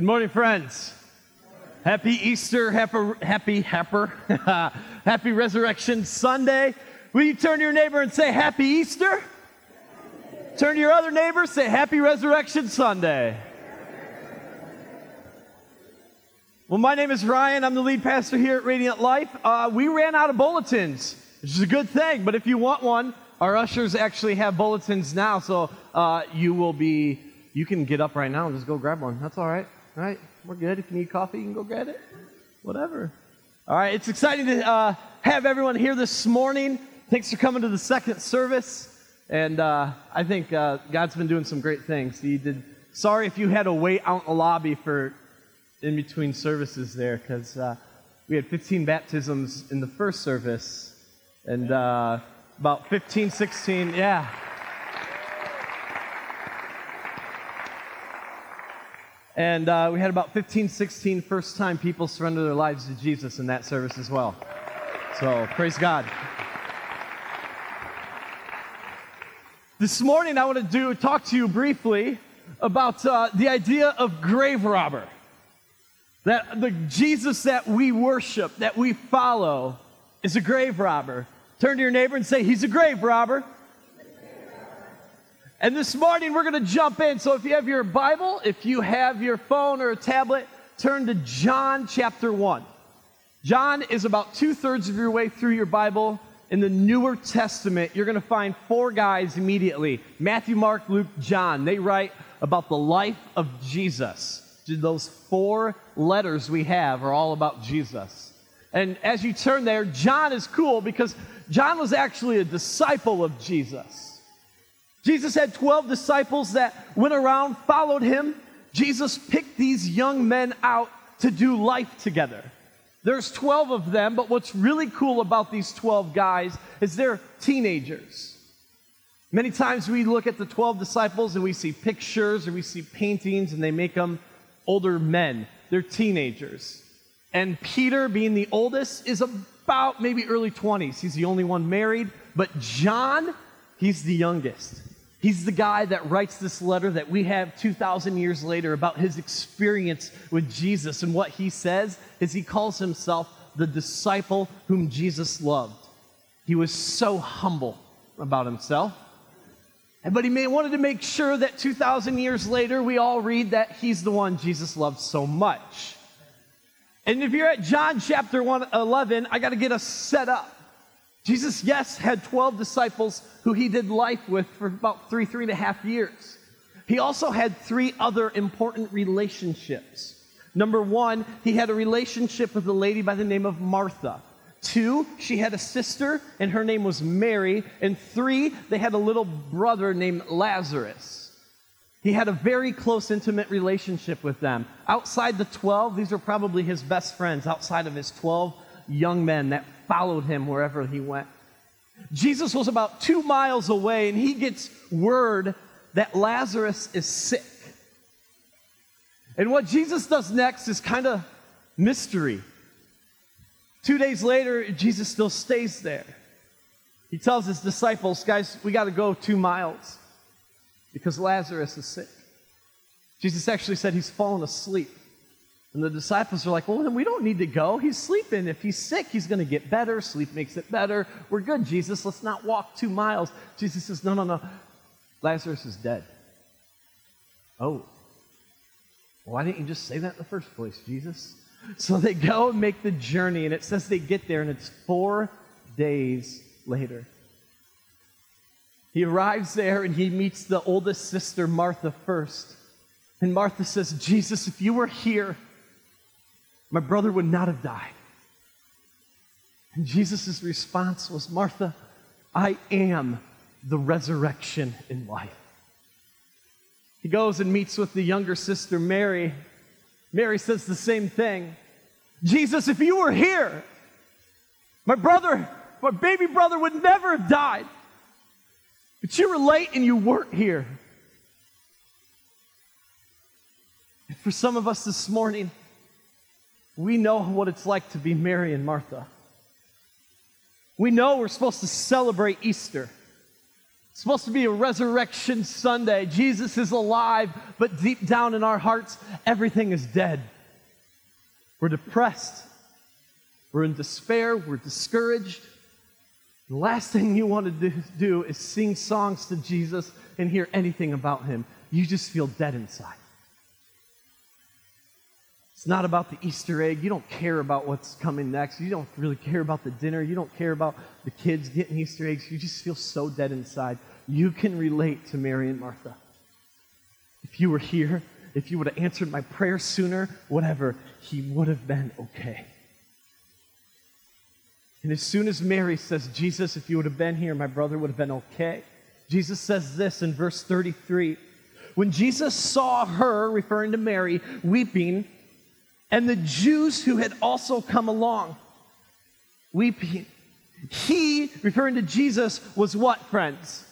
Good morning, friends. Happy Easter, happy, happy, happer, happy Resurrection Sunday. Will you turn to your neighbor and say Happy Easter? Turn to your other neighbor, and say Happy Resurrection Sunday. Well, my name is Ryan. I'm the lead pastor here at Radiant Life. Uh, we ran out of bulletins, which is a good thing, but if you want one, our ushers actually have bulletins now, so uh, you will be, you can get up right now and just go grab one. That's all right. All right, we're good. If you need coffee, you can go get it. Whatever. All right, it's exciting to uh, have everyone here this morning. Thanks for coming to the second service. And uh, I think uh, God's been doing some great things. He did. Sorry if you had to wait out in the lobby for in between services there, because uh, we had 15 baptisms in the first service, and uh, about 15, 16, yeah. And uh, we had about 15, 16 first time people surrender their lives to Jesus in that service as well. So praise God. This morning, I want to do talk to you briefly about uh, the idea of grave robber. That the Jesus that we worship, that we follow, is a grave robber. Turn to your neighbor and say, He's a grave robber. And this morning we're going to jump in. So if you have your Bible, if you have your phone or a tablet, turn to John chapter 1. John is about two thirds of your way through your Bible. In the Newer Testament, you're going to find four guys immediately Matthew, Mark, Luke, John. They write about the life of Jesus. Those four letters we have are all about Jesus. And as you turn there, John is cool because John was actually a disciple of Jesus. Jesus had 12 disciples that went around, followed him. Jesus picked these young men out to do life together. There's 12 of them, but what's really cool about these 12 guys is they're teenagers. Many times we look at the 12 disciples and we see pictures or we see paintings and they make them older men. They're teenagers. And Peter, being the oldest, is about maybe early 20s. He's the only one married. But John, he's the youngest. He's the guy that writes this letter that we have 2,000 years later about his experience with Jesus. And what he says is he calls himself the disciple whom Jesus loved. He was so humble about himself. But he wanted to make sure that 2,000 years later, we all read that he's the one Jesus loved so much. And if you're at John chapter 1, 11, I got to get us set up. Jesus, yes, had 12 disciples who he did life with for about three, three and a half years. He also had three other important relationships. Number one, he had a relationship with a lady by the name of Martha. Two, she had a sister, and her name was Mary. And three, they had a little brother named Lazarus. He had a very close, intimate relationship with them. Outside the 12, these are probably his best friends, outside of his 12 young men that followed him wherever he went. Jesus was about two miles away, and he gets word that Lazarus is sick. And what Jesus does next is kind of mystery. Two days later, Jesus still stays there. He tells his disciples, guys, we got to go two miles because Lazarus is sick. Jesus actually said he's fallen asleep. And the disciples are like, well, then we don't need to go. He's sleeping. If he's sick, he's going to get better. Sleep makes it better. We're good, Jesus. Let's not walk two miles. Jesus says, no, no, no. Lazarus is dead. Oh. Why didn't you just say that in the first place, Jesus? So they go and make the journey, and it says they get there, and it's four days later. He arrives there and he meets the oldest sister, Martha, first. And Martha says, Jesus, if you were here, my brother would not have died. And Jesus' response was, Martha, I am the resurrection in life. He goes and meets with the younger sister, Mary. Mary says the same thing. Jesus, if you were here, my brother, my baby brother would never have died. But you were late and you weren't here. And for some of us this morning, we know what it's like to be Mary and Martha. We know we're supposed to celebrate Easter. It's supposed to be a resurrection Sunday. Jesus is alive, but deep down in our hearts, everything is dead. We're depressed. We're in despair. We're discouraged. The last thing you want to do, do is sing songs to Jesus and hear anything about him. You just feel dead inside. It's not about the Easter egg. You don't care about what's coming next. You don't really care about the dinner. You don't care about the kids getting Easter eggs. You just feel so dead inside. You can relate to Mary and Martha. If you were here, if you would have answered my prayer sooner, whatever, he would have been okay. And as soon as Mary says, Jesus, if you would have been here, my brother would have been okay. Jesus says this in verse 33. When Jesus saw her, referring to Mary, weeping, and the Jews who had also come along weeping. He, referring to Jesus, was what, friends?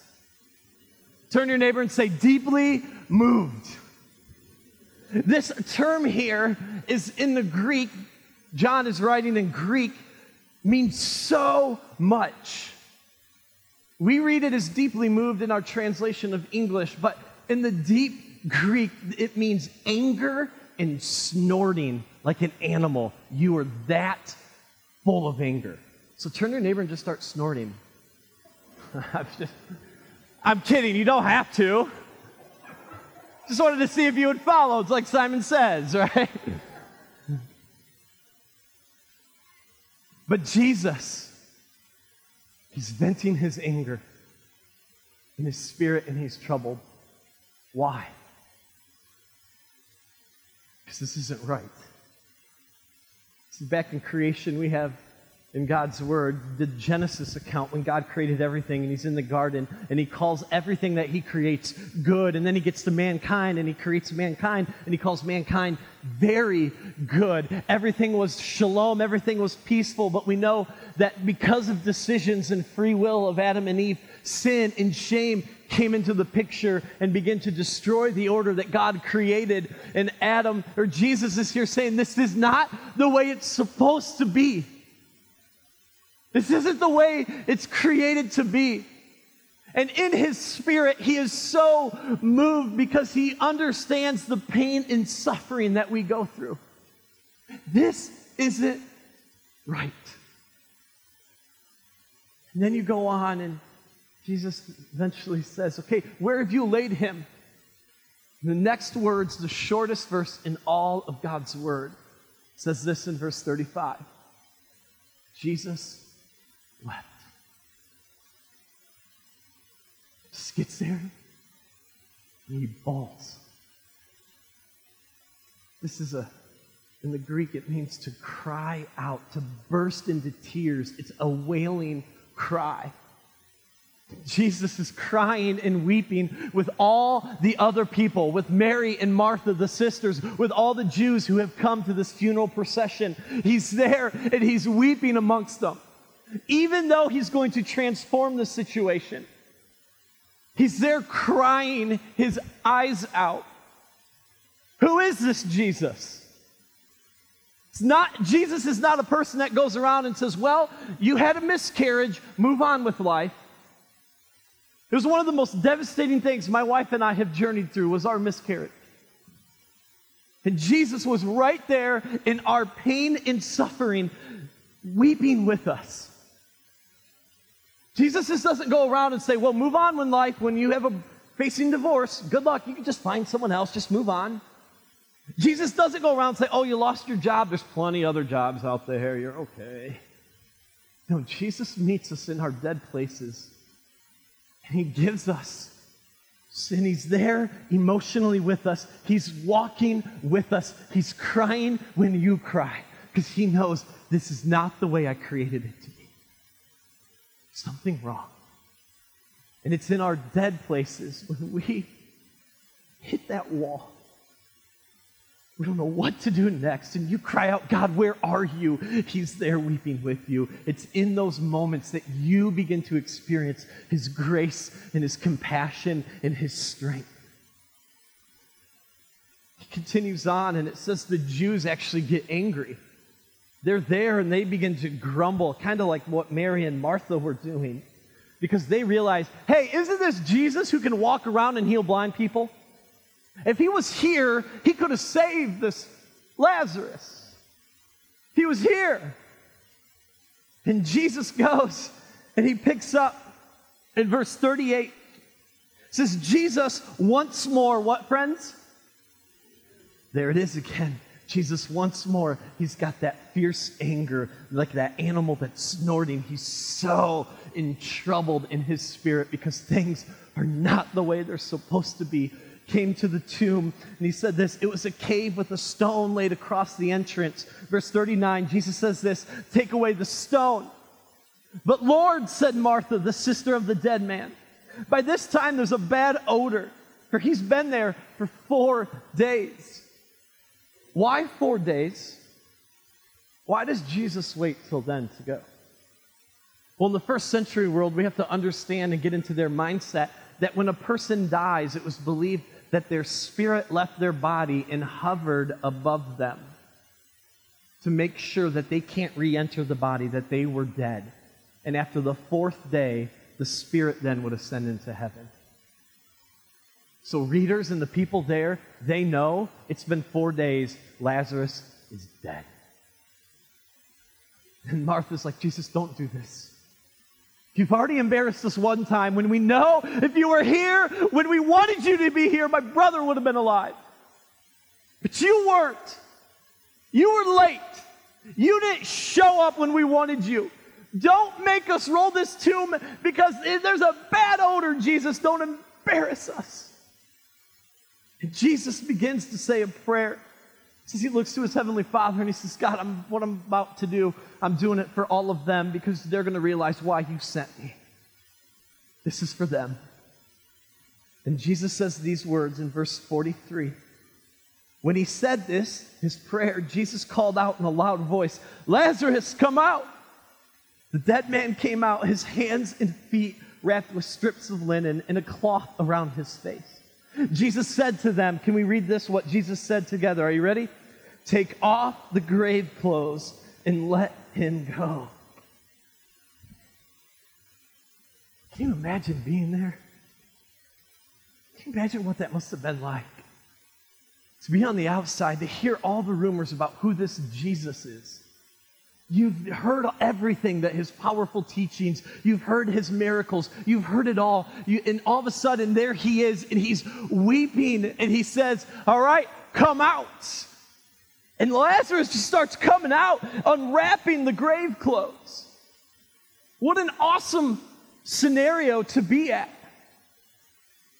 Turn your neighbor and say, deeply moved. This term here is in the Greek, John is writing in Greek, means so much. We read it as deeply moved in our translation of English, but in the deep Greek, it means anger and snorting like an animal. You are that full of anger. So turn to your neighbor and just start snorting. I'm, just, I'm kidding, you don't have to. Just wanted to see if you would follow. It's like Simon says, right? But Jesus, he's venting his anger in his spirit and he's troubled. Why? Because this isn't right. Back in creation, we have in God's Word the Genesis account when God created everything and He's in the garden and He calls everything that He creates good. And then He gets to mankind and He creates mankind and He calls mankind very good. Everything was shalom, everything was peaceful. But we know that because of decisions and free will of Adam and Eve, sin and shame came into the picture and began to destroy the order that God created. And Adam, or Jesus is here saying, This is not the way it's supposed to be. This isn't the way it's created to be. And in his spirit, he is so moved because he understands the pain and suffering that we go through. This isn't right. And then you go on, and Jesus eventually says, Okay, where have you laid him? The next words, the shortest verse in all of God's word, says this in verse 35 Jesus wept. Just gets there and he bawls. This is a, in the Greek, it means to cry out, to burst into tears. It's a wailing cry. Jesus is crying and weeping with all the other people, with Mary and Martha, the sisters, with all the Jews who have come to this funeral procession. He's there and he's weeping amongst them even though he's going to transform the situation. He's there crying his eyes out. Who is this Jesus? It's not Jesus is not a person that goes around and says, "Well, you had a miscarriage, move on with life." It was one of the most devastating things my wife and I have journeyed through was our miscarriage. And Jesus was right there in our pain and suffering, weeping with us. Jesus just doesn't go around and say, well, move on in life when you have a facing divorce. Good luck. You can just find someone else. Just move on. Jesus doesn't go around and say, oh, you lost your job. There's plenty other jobs out there. You're okay. No, Jesus meets us in our dead places. And he gives us and he's there emotionally with us. He's walking with us. He's crying when you cry because he knows this is not the way I created it to be something wrong. And it's in our dead places when we hit that wall. We don't know what to do next. And you cry out, God, where are you? He's there weeping with you. It's in those moments that you begin to experience His grace and His compassion and His strength. He continues on, and it says the Jews actually get angry. They're there and they begin to grumble, kind of like what Mary and Martha were doing. because they realize, hey, isn't this Jesus who can walk around and heal blind people? If he was here, he could have saved this Lazarus. He was here. And Jesus goes and he picks up in verse 38 says Jesus once more what friends? There it is again. Jesus once more. He's got that fierce anger like that animal that's snorting. He's so in troubled in his spirit because things are not the way they're supposed to be came to the tomb and he said this it was a cave with a stone laid across the entrance. Verse 39 jesus says this take away the stone. But lord said martha the sister of the dead man by this time there's a bad odor for he's been there for four days. Why four days? Why does jesus wait till then to go? Well in the first century world we have to understand and get into their mindset that when a person dies it was believed that their spirit left their body and hovered above them to make sure that they can't re enter the body, that they were dead. And after the fourth day, the spirit then would ascend into heaven. So, readers and the people there, they know it's been four days. Lazarus is dead. And Martha's like, Jesus, don't do this. You've already embarrassed us one time when we know if you were here when we wanted you to be here, my brother would have been alive. But you weren't. You were late. You didn't show up when we wanted you. Don't make us roll this tomb because there's a bad odor, Jesus. Don't embarrass us. And Jesus begins to say a prayer says he looks to his heavenly father and he says, God, I'm, what I'm about to do, I'm doing it for all of them because they're going to realize why you sent me. This is for them. And Jesus says these words in verse 43. When he said this, his prayer, Jesus called out in a loud voice, Lazarus, come out. The dead man came out, his hands and feet wrapped with strips of linen and a cloth around his face. Jesus said to them, Can we read this? What Jesus said together? Are you ready? Take off the grave clothes and let him go. Can you imagine being there? Can you imagine what that must have been like? To be on the outside, to hear all the rumors about who this Jesus is. You've heard everything that his powerful teachings, you've heard his miracles, you've heard it all. You, and all of a sudden, there he is, and he's weeping, and he says, All right, come out. And Lazarus just starts coming out, unwrapping the grave clothes. What an awesome scenario to be at.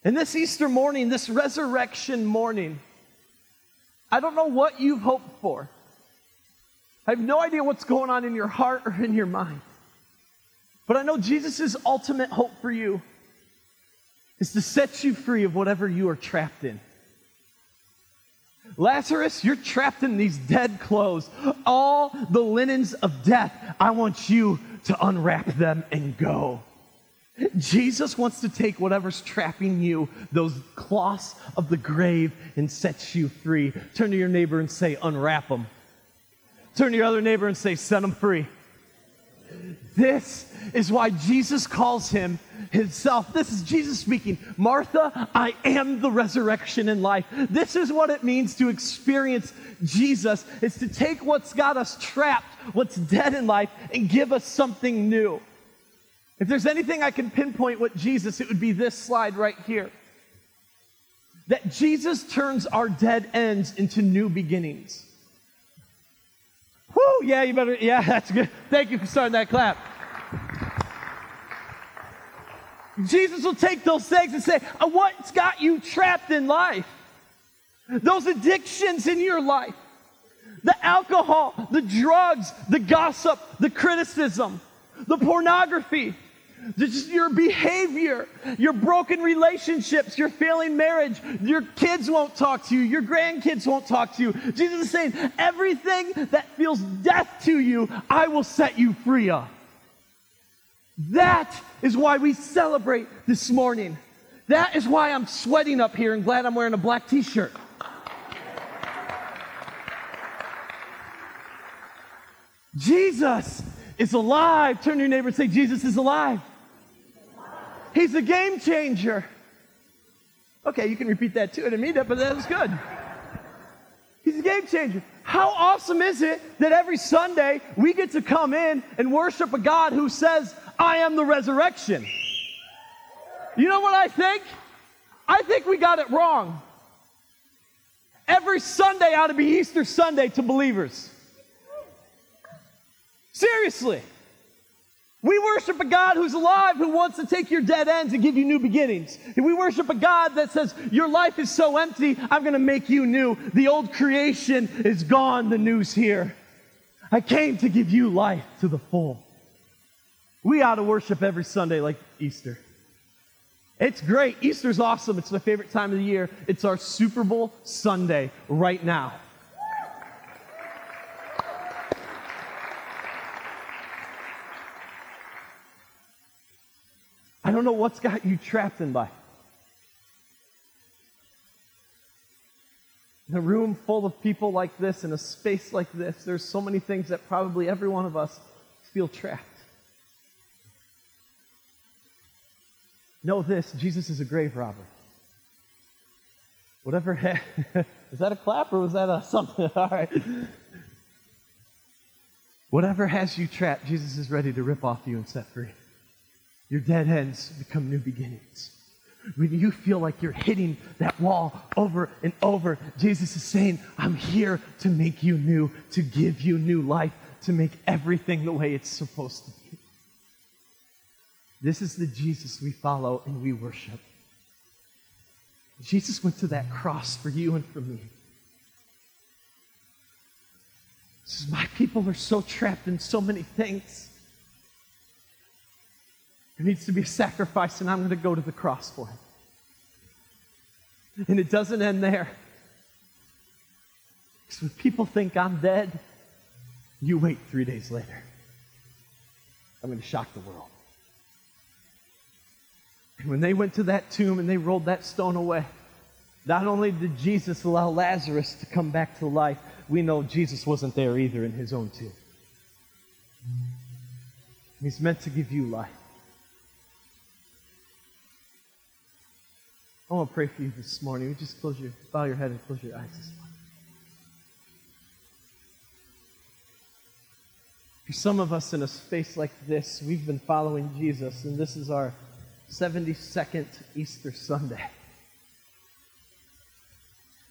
And this Easter morning, this resurrection morning, I don't know what you've hoped for. I have no idea what's going on in your heart or in your mind. But I know Jesus' ultimate hope for you is to set you free of whatever you are trapped in. Lazarus, you're trapped in these dead clothes. All the linens of death, I want you to unwrap them and go. Jesus wants to take whatever's trapping you, those cloths of the grave, and set you free. Turn to your neighbor and say, Unwrap them. Turn to your other neighbor and say, Set him free. This is why Jesus calls him himself. This is Jesus speaking. Martha, I am the resurrection and life. This is what it means to experience Jesus. It's to take what's got us trapped, what's dead in life, and give us something new. If there's anything I can pinpoint with Jesus, it would be this slide right here. That Jesus turns our dead ends into new beginnings. Whoo, yeah, you better, yeah, that's good. Thank you for starting that clap. Jesus will take those things and say, What's got you trapped in life? Those addictions in your life, the alcohol, the drugs, the gossip, the criticism, the pornography, just your behavior, your broken relationships, your failing marriage, your kids won't talk to you, your grandkids won't talk to you. Jesus is saying, everything that feels death to you, I will set you free of. That is why we celebrate this morning. That is why I'm sweating up here and glad I'm wearing a black t shirt. Jesus is alive. Turn to your neighbor and say, Jesus is alive. He's a game changer. Okay, you can repeat that too. I didn't mean that, but that was good. He's a game changer. How awesome is it that every Sunday we get to come in and worship a God who says, I am the resurrection? You know what I think? I think we got it wrong. Every Sunday ought to be Easter Sunday to believers. Seriously. We worship a God who's alive, who wants to take your dead ends and give you new beginnings. And we worship a God that says, Your life is so empty, I'm going to make you new. The old creation is gone, the new's here. I came to give you life to the full. We ought to worship every Sunday like Easter. It's great. Easter's awesome. It's my favorite time of the year. It's our Super Bowl Sunday right now. I don't know what's got you trapped in life. In a room full of people like this, in a space like this, there's so many things that probably every one of us feel trapped. Know this Jesus is a grave robber. Whatever, ha- is that a clap or was that a something? All right. Whatever has you trapped, Jesus is ready to rip off you and set free. Your dead ends become new beginnings. When you feel like you're hitting that wall over and over, Jesus is saying, I'm here to make you new, to give you new life, to make everything the way it's supposed to be. This is the Jesus we follow and we worship. Jesus went to that cross for you and for me. Says, My people are so trapped in so many things. There needs to be a sacrifice, and I'm going to go to the cross for him. And it doesn't end there. Because when people think I'm dead, you wait three days later. I'm going to shock the world. And when they went to that tomb and they rolled that stone away, not only did Jesus allow Lazarus to come back to life, we know Jesus wasn't there either in his own tomb. He's meant to give you life. I want to pray for you this morning. You just close your, bow your head and close your eyes this morning. For some of us in a space like this, we've been following Jesus, and this is our 72nd Easter Sunday.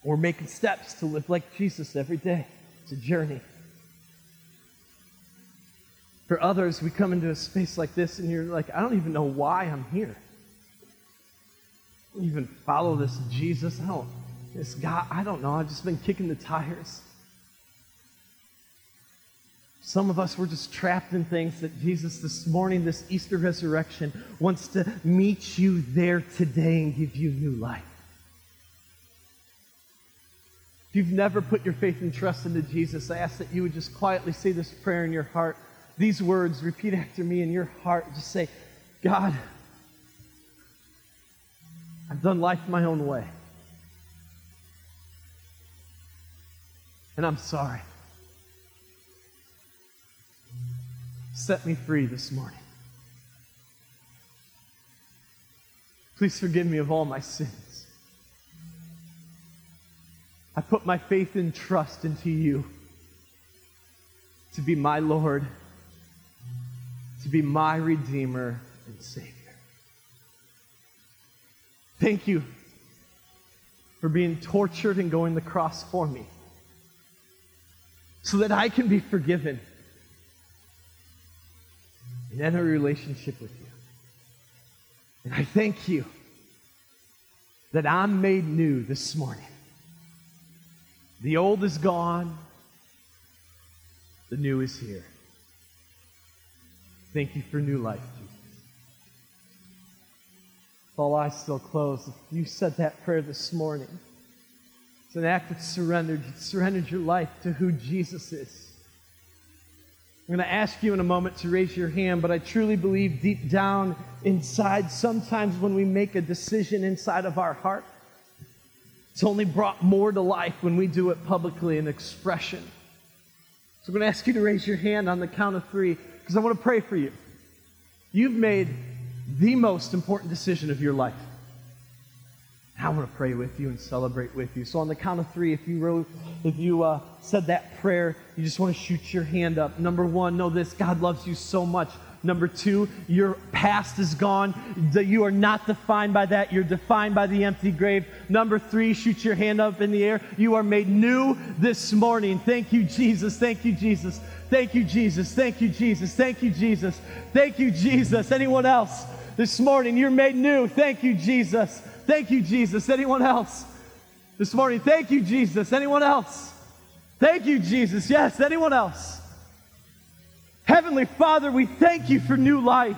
We're making steps to live like Jesus every day. It's a journey. For others, we come into a space like this, and you're like, I don't even know why I'm here even follow this Jesus. I don't, this guy, I don't know. I've just been kicking the tires. Some of us were just trapped in things that Jesus, this morning, this Easter resurrection, wants to meet you there today and give you new life. If you've never put your faith and trust into Jesus, I ask that you would just quietly say this prayer in your heart. These words, repeat after me in your heart. Just say, God, I've done life my own way. And I'm sorry. Set me free this morning. Please forgive me of all my sins. I put my faith and trust into you to be my Lord, to be my Redeemer and Savior. Thank you for being tortured and going the cross for me so that I can be forgiven and enter a relationship with you. And I thank you that I'm made new this morning. The old is gone, the new is here. Thank you for new life, All eyes still closed, you said that prayer this morning, it's an act of surrender. You surrendered your life to who Jesus is. I'm going to ask you in a moment to raise your hand, but I truly believe deep down inside, sometimes when we make a decision inside of our heart, it's only brought more to life when we do it publicly in expression. So I'm going to ask you to raise your hand on the count of three because I want to pray for you. You've made the most important decision of your life. I want to pray with you and celebrate with you. So on the count of three, if you wrote, if you uh, said that prayer, you just want to shoot your hand up. Number one, know this: God loves you so much. Number two, your past is gone. You are not defined by that. You're defined by the empty grave. Number three, shoot your hand up in the air. You are made new this morning. Thank you, Jesus. Thank you, Jesus. Thank you, Jesus. Thank you, Jesus. Thank you, Jesus. Thank you, Jesus. Anyone else this morning? You're made new. Thank you, Jesus. Thank you, Jesus. Anyone else this morning? Thank you, Jesus. Anyone else? Thank you, Jesus. Yes, anyone else? Heavenly Father, we thank you for new life.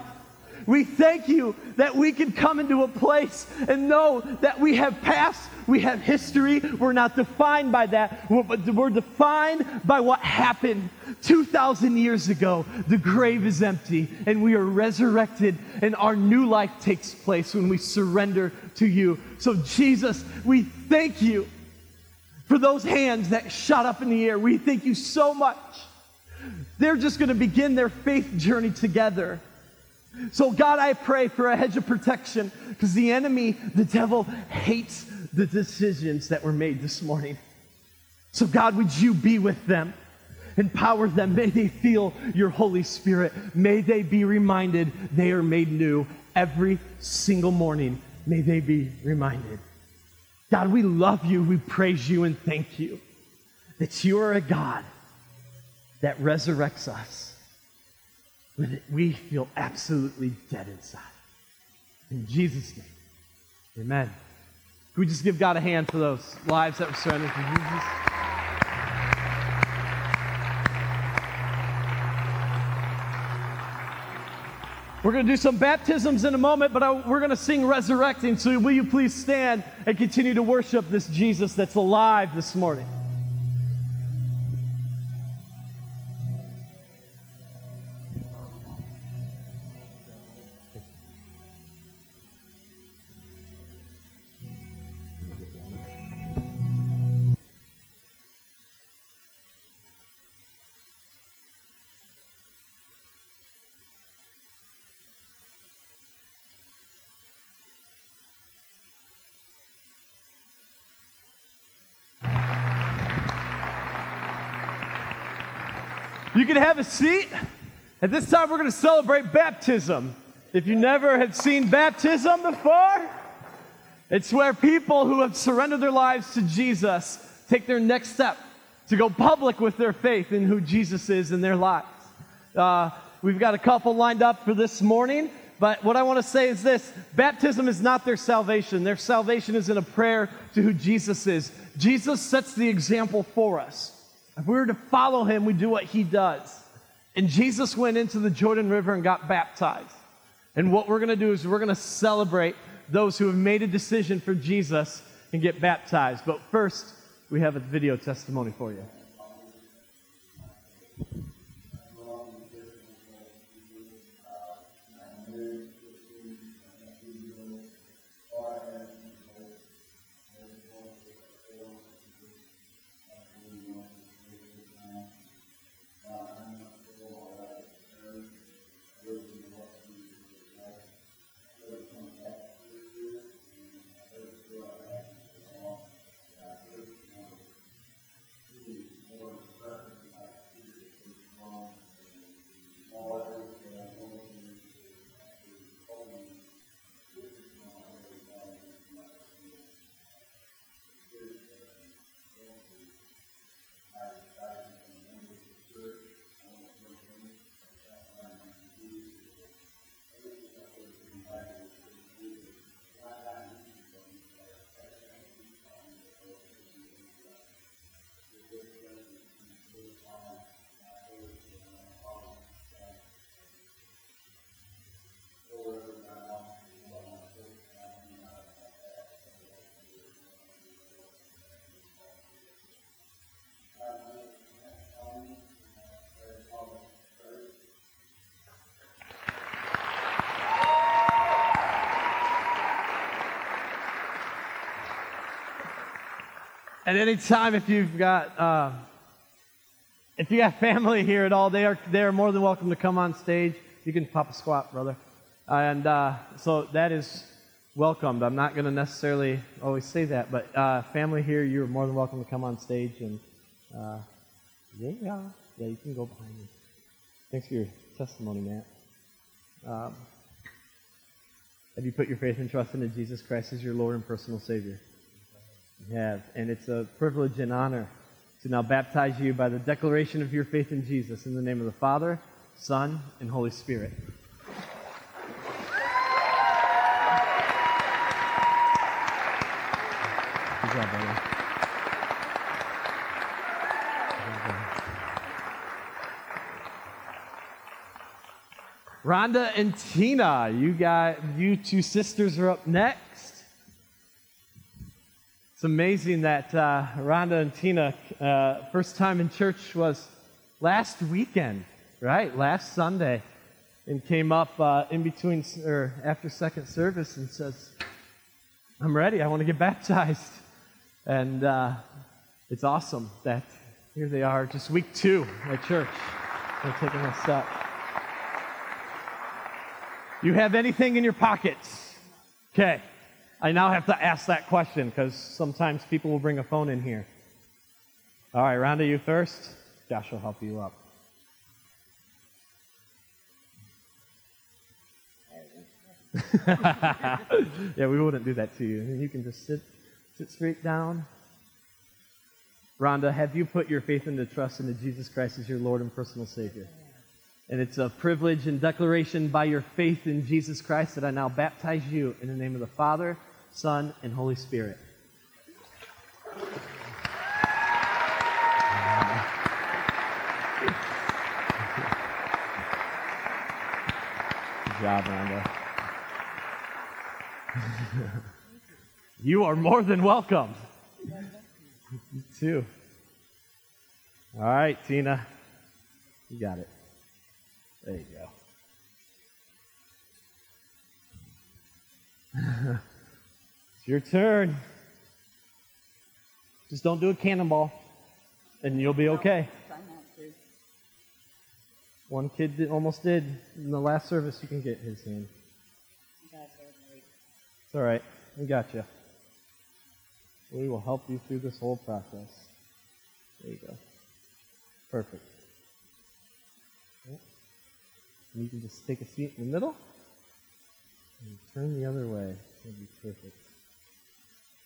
We thank you that we can come into a place and know that we have past, we have history. We're not defined by that, but we're defined by what happened 2,000 years ago. The grave is empty and we are resurrected, and our new life takes place when we surrender to you. So, Jesus, we thank you for those hands that shot up in the air. We thank you so much. They're just going to begin their faith journey together. So, God, I pray for a hedge of protection because the enemy, the devil, hates the decisions that were made this morning. So, God, would you be with them? Empower them. May they feel your Holy Spirit. May they be reminded they are made new every single morning. May they be reminded. God, we love you, we praise you, and thank you that you are a God that resurrects us when we feel absolutely dead inside. In Jesus' name, amen. Can we just give God a hand for those lives that were surrendered to Jesus? We're going to do some baptisms in a moment, but I, we're going to sing Resurrecting. So, will you please stand and continue to worship this Jesus that's alive this morning? Can have a seat. At this time, we're going to celebrate baptism. If you never have seen baptism before, it's where people who have surrendered their lives to Jesus take their next step to go public with their faith in who Jesus is in their lives. Uh, we've got a couple lined up for this morning, but what I want to say is this baptism is not their salvation. Their salvation is in a prayer to who Jesus is. Jesus sets the example for us. If we were to follow him, we do what he does. And Jesus went into the Jordan River and got baptized. And what we're going to do is we're going to celebrate those who have made a decision for Jesus and get baptized. But first, we have a video testimony for you. At any time, if you've got uh, if you got family here at all, they are they are more than welcome to come on stage. You can pop a squat, brother. And uh, so that is welcomed. I'm not going to necessarily always say that, but uh, family here, you're more than welcome to come on stage. And uh, yeah, yeah, you can go behind me. Thanks for your testimony, Matt. Um, have you put your faith and trust into Jesus Christ as your Lord and personal Savior? Have. And it's a privilege and honor to now baptize you by the declaration of your faith in Jesus in the name of the Father, Son, and Holy Spirit. Good job, brother. Rhonda and Tina, you got you two sisters are up next. It's amazing that uh, Rhonda and Tina, uh, first time in church was last weekend, right? Last Sunday, and came up uh, in between or after second service and says, "I'm ready. I want to get baptized." And uh, it's awesome that here they are, just week two at church. They're taking a step. You have anything in your pockets? Okay. I now have to ask that question because sometimes people will bring a phone in here. All right, Rhonda, you first. Josh will help you up. yeah, we wouldn't do that to you. You can just sit, sit straight down. Rhonda, have you put your faith and the trust into Jesus Christ as your Lord and personal Savior? And it's a privilege and declaration by your faith in Jesus Christ that I now baptize you in the name of the Father, Son, and Holy Spirit. Good job, Rhonda. you are more than welcome. You too. All right, Tina. You got it. There you go. Your turn. Just don't do a cannonball, and you'll be okay. One kid did, almost did in the last service. You can get his hand. It's all right. We got you. We will help you through this whole process. There you go. Perfect. And you can just take a seat in the middle and turn the other way. It'll be perfect.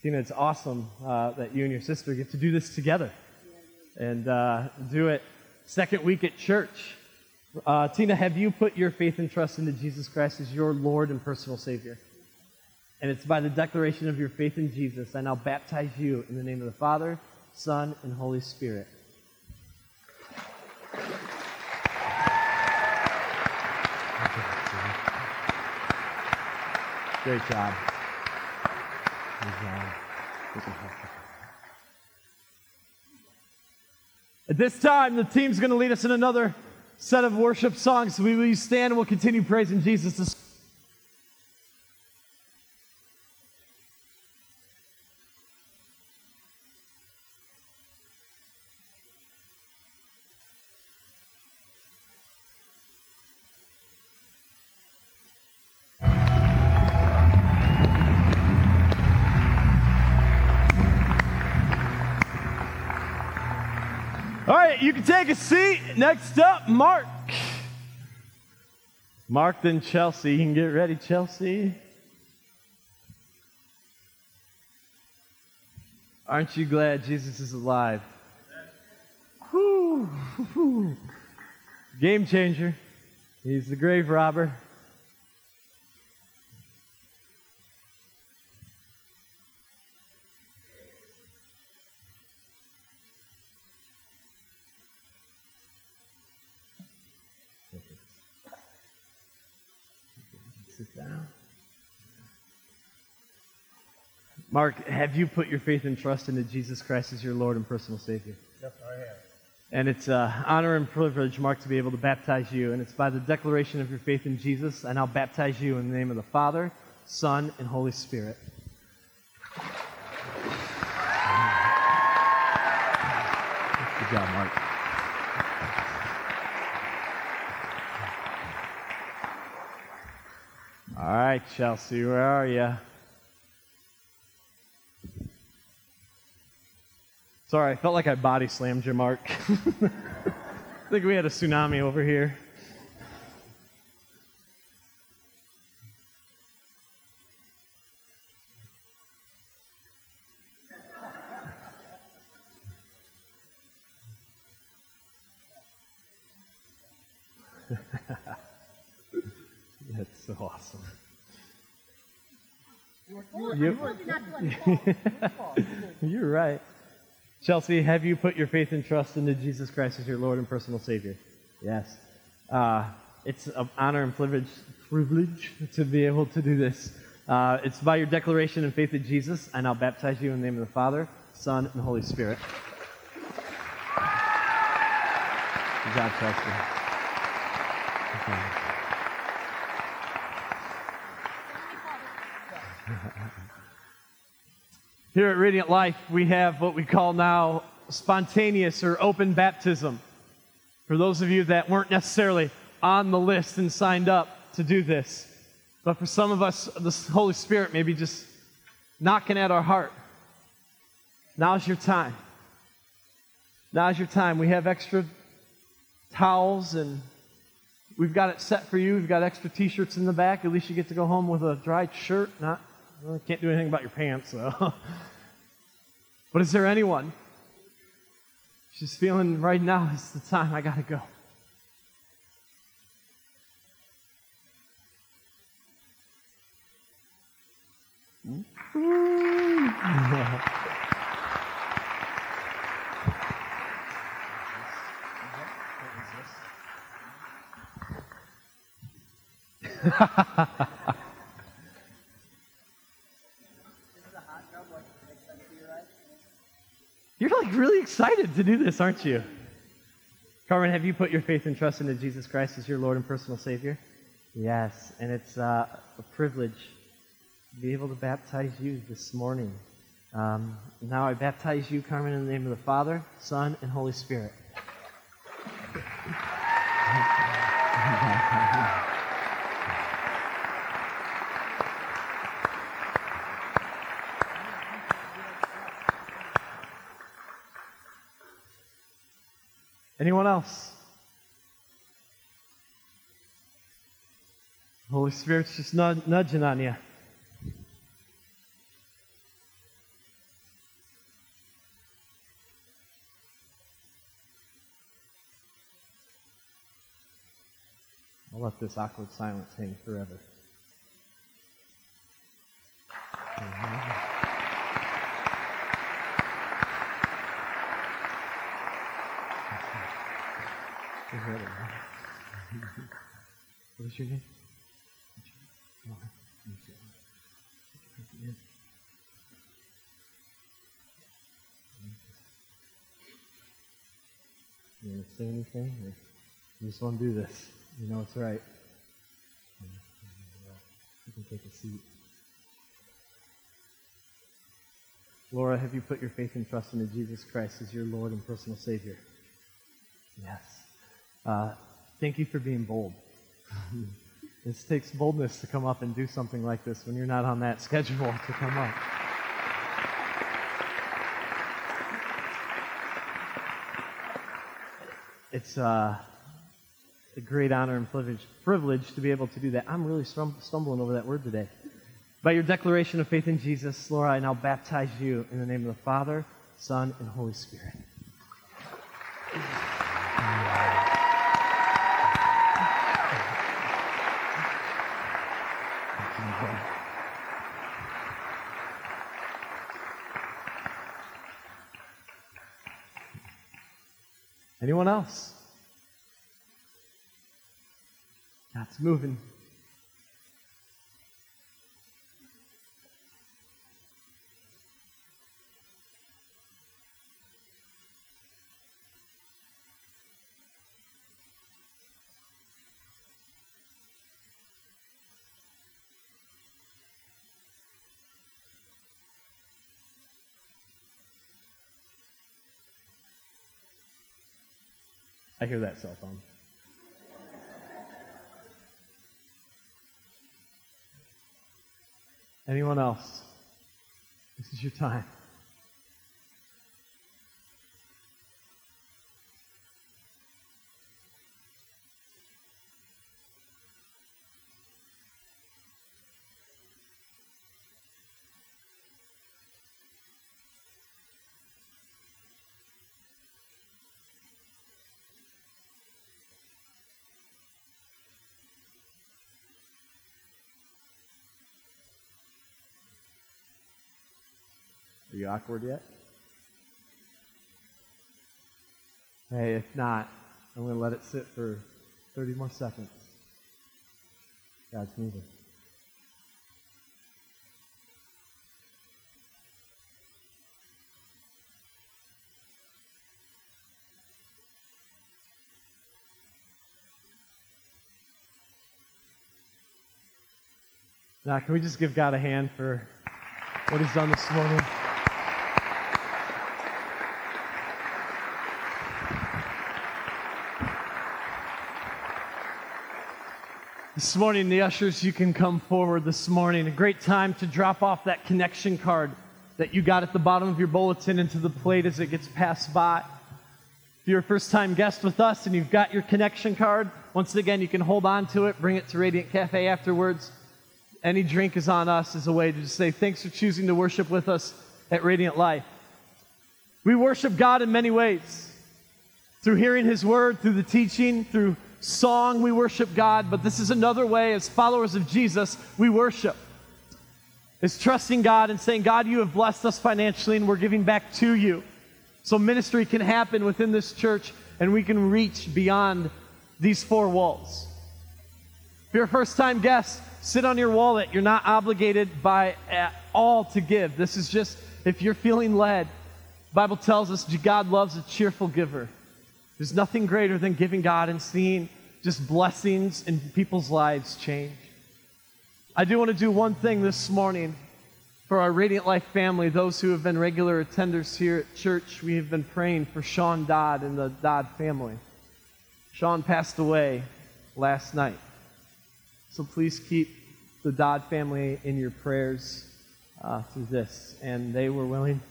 Tina, it's awesome uh, that you and your sister get to do this together and uh, do it second week at church. Uh, Tina, have you put your faith and trust into Jesus Christ as your Lord and personal Savior? And it's by the declaration of your faith in Jesus, I now baptize you in the name of the Father, Son, and Holy Spirit. Great job. At this time, the team's going to lead us in another set of worship songs. We will stand and we'll continue praising Jesus. You can take a seat. Next up, Mark. Mark, then Chelsea. You can get ready, Chelsea. Aren't you glad Jesus is alive? Whew. Game changer. He's the grave robber. Sit down. Mark, have you put your faith and trust into Jesus Christ as your Lord and personal Savior? Yes, I have. And it's an honor and privilege, Mark, to be able to baptize you. And it's by the declaration of your faith in Jesus, I now baptize you in the name of the Father, Son, and Holy Spirit. Good job, Mark. All right, Chelsea, where are you? Sorry, I felt like I body slammed you, Mark. I think we had a tsunami over here. You- You're right. Chelsea, have you put your faith and trust into Jesus Christ as your Lord and personal Savior? Yes. Uh, it's an honor and privilege, privilege to be able to do this. Uh, it's by your declaration and faith in Jesus, and I now baptize you in the name of the Father, Son, and Holy Spirit. Good job, Chelsea. Okay. Here at Radiant Life, we have what we call now spontaneous or open baptism. For those of you that weren't necessarily on the list and signed up to do this, but for some of us, the Holy Spirit may be just knocking at our heart. Now's your time. Now's your time. We have extra towels and we've got it set for you. We've got extra t shirts in the back. At least you get to go home with a dry shirt, not can't do anything about your pants, though. but is there anyone? She's feeling right now is the time I got to go. You're like really to do this, aren't you? Carmen, have you put your faith and trust into Jesus Christ as your Lord and personal Savior? Yes, and it's uh, a privilege to be able to baptize you this morning. Um, now I baptize you, Carmen, in the name of the Father, Son, and Holy Spirit. Anyone else? Holy Spirit's just nud- nudging on you. I'll let this awkward silence hang forever. What is your name? You want to say anything? You just want to do this? You know it's right. You can take a seat. Laura, have you put your faith and trust into Jesus Christ as your Lord and personal Savior? Yes. Uh, thank you for being bold. this takes boldness to come up and do something like this when you're not on that schedule to come up. It's uh, a great honor and privilege, privilege to be able to do that. I'm really stum- stumbling over that word today. By your declaration of faith in Jesus, Laura, I now baptize you in the name of the Father, Son, and Holy Spirit. Anyone else? God's moving. I hear that cell phone. Anyone else? This is your time. Are you awkward yet? Hey, if not, I'm going to let it sit for 30 more seconds. God's moving. Now, can we just give God a hand for what He's done this morning? This morning, the ushers, you can come forward this morning. A great time to drop off that connection card that you got at the bottom of your bulletin into the plate as it gets passed by. If you're a first time guest with us and you've got your connection card, once again, you can hold on to it, bring it to Radiant Cafe afterwards. Any drink is on us as a way to just say thanks for choosing to worship with us at Radiant Life. We worship God in many ways through hearing His word, through the teaching, through song, we worship God, but this is another way, as followers of Jesus, we worship. Is trusting God and saying, God, you have blessed us financially and we're giving back to you. So ministry can happen within this church and we can reach beyond these four walls. If you're a first time guest, sit on your wallet. You're not obligated by at all to give. This is just if you're feeling led. Bible tells us God loves a cheerful giver. There's nothing greater than giving God and seeing just blessings in people's lives change. I do want to do one thing this morning for our Radiant Life family, those who have been regular attenders here at church. We have been praying for Sean Dodd and the Dodd family. Sean passed away last night. So please keep the Dodd family in your prayers uh, through this. And they were willing.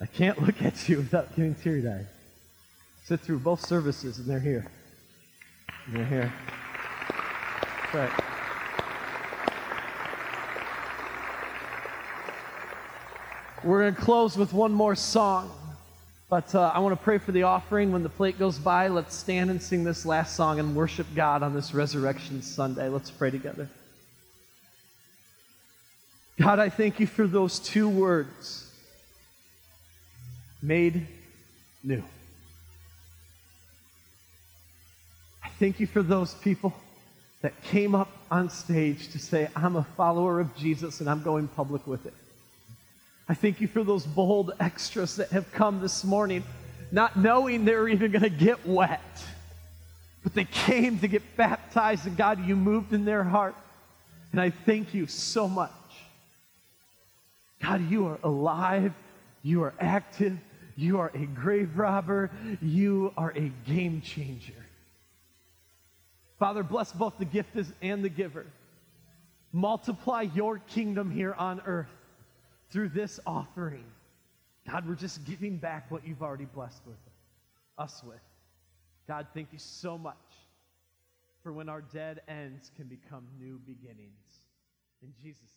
I can't look at you without getting teary eyed sit through both services, and they're here. And they're here. That's right. We're going to close with one more song. But uh, I want to pray for the offering. When the plate goes by, let's stand and sing this last song and worship God on this Resurrection Sunday. Let's pray together. God, I thank you for those two words made new. Thank you for those people that came up on stage to say, I'm a follower of Jesus and I'm going public with it. I thank you for those bold extras that have come this morning, not knowing they were even going to get wet, but they came to get baptized, and God, you moved in their heart. And I thank you so much. God, you are alive, you are active, you are a grave robber, you are a game changer. Father, bless both the gift and the giver. Multiply your kingdom here on earth through this offering. God, we're just giving back what you've already blessed with us with. God, thank you so much for when our dead ends can become new beginnings. In Jesus' name.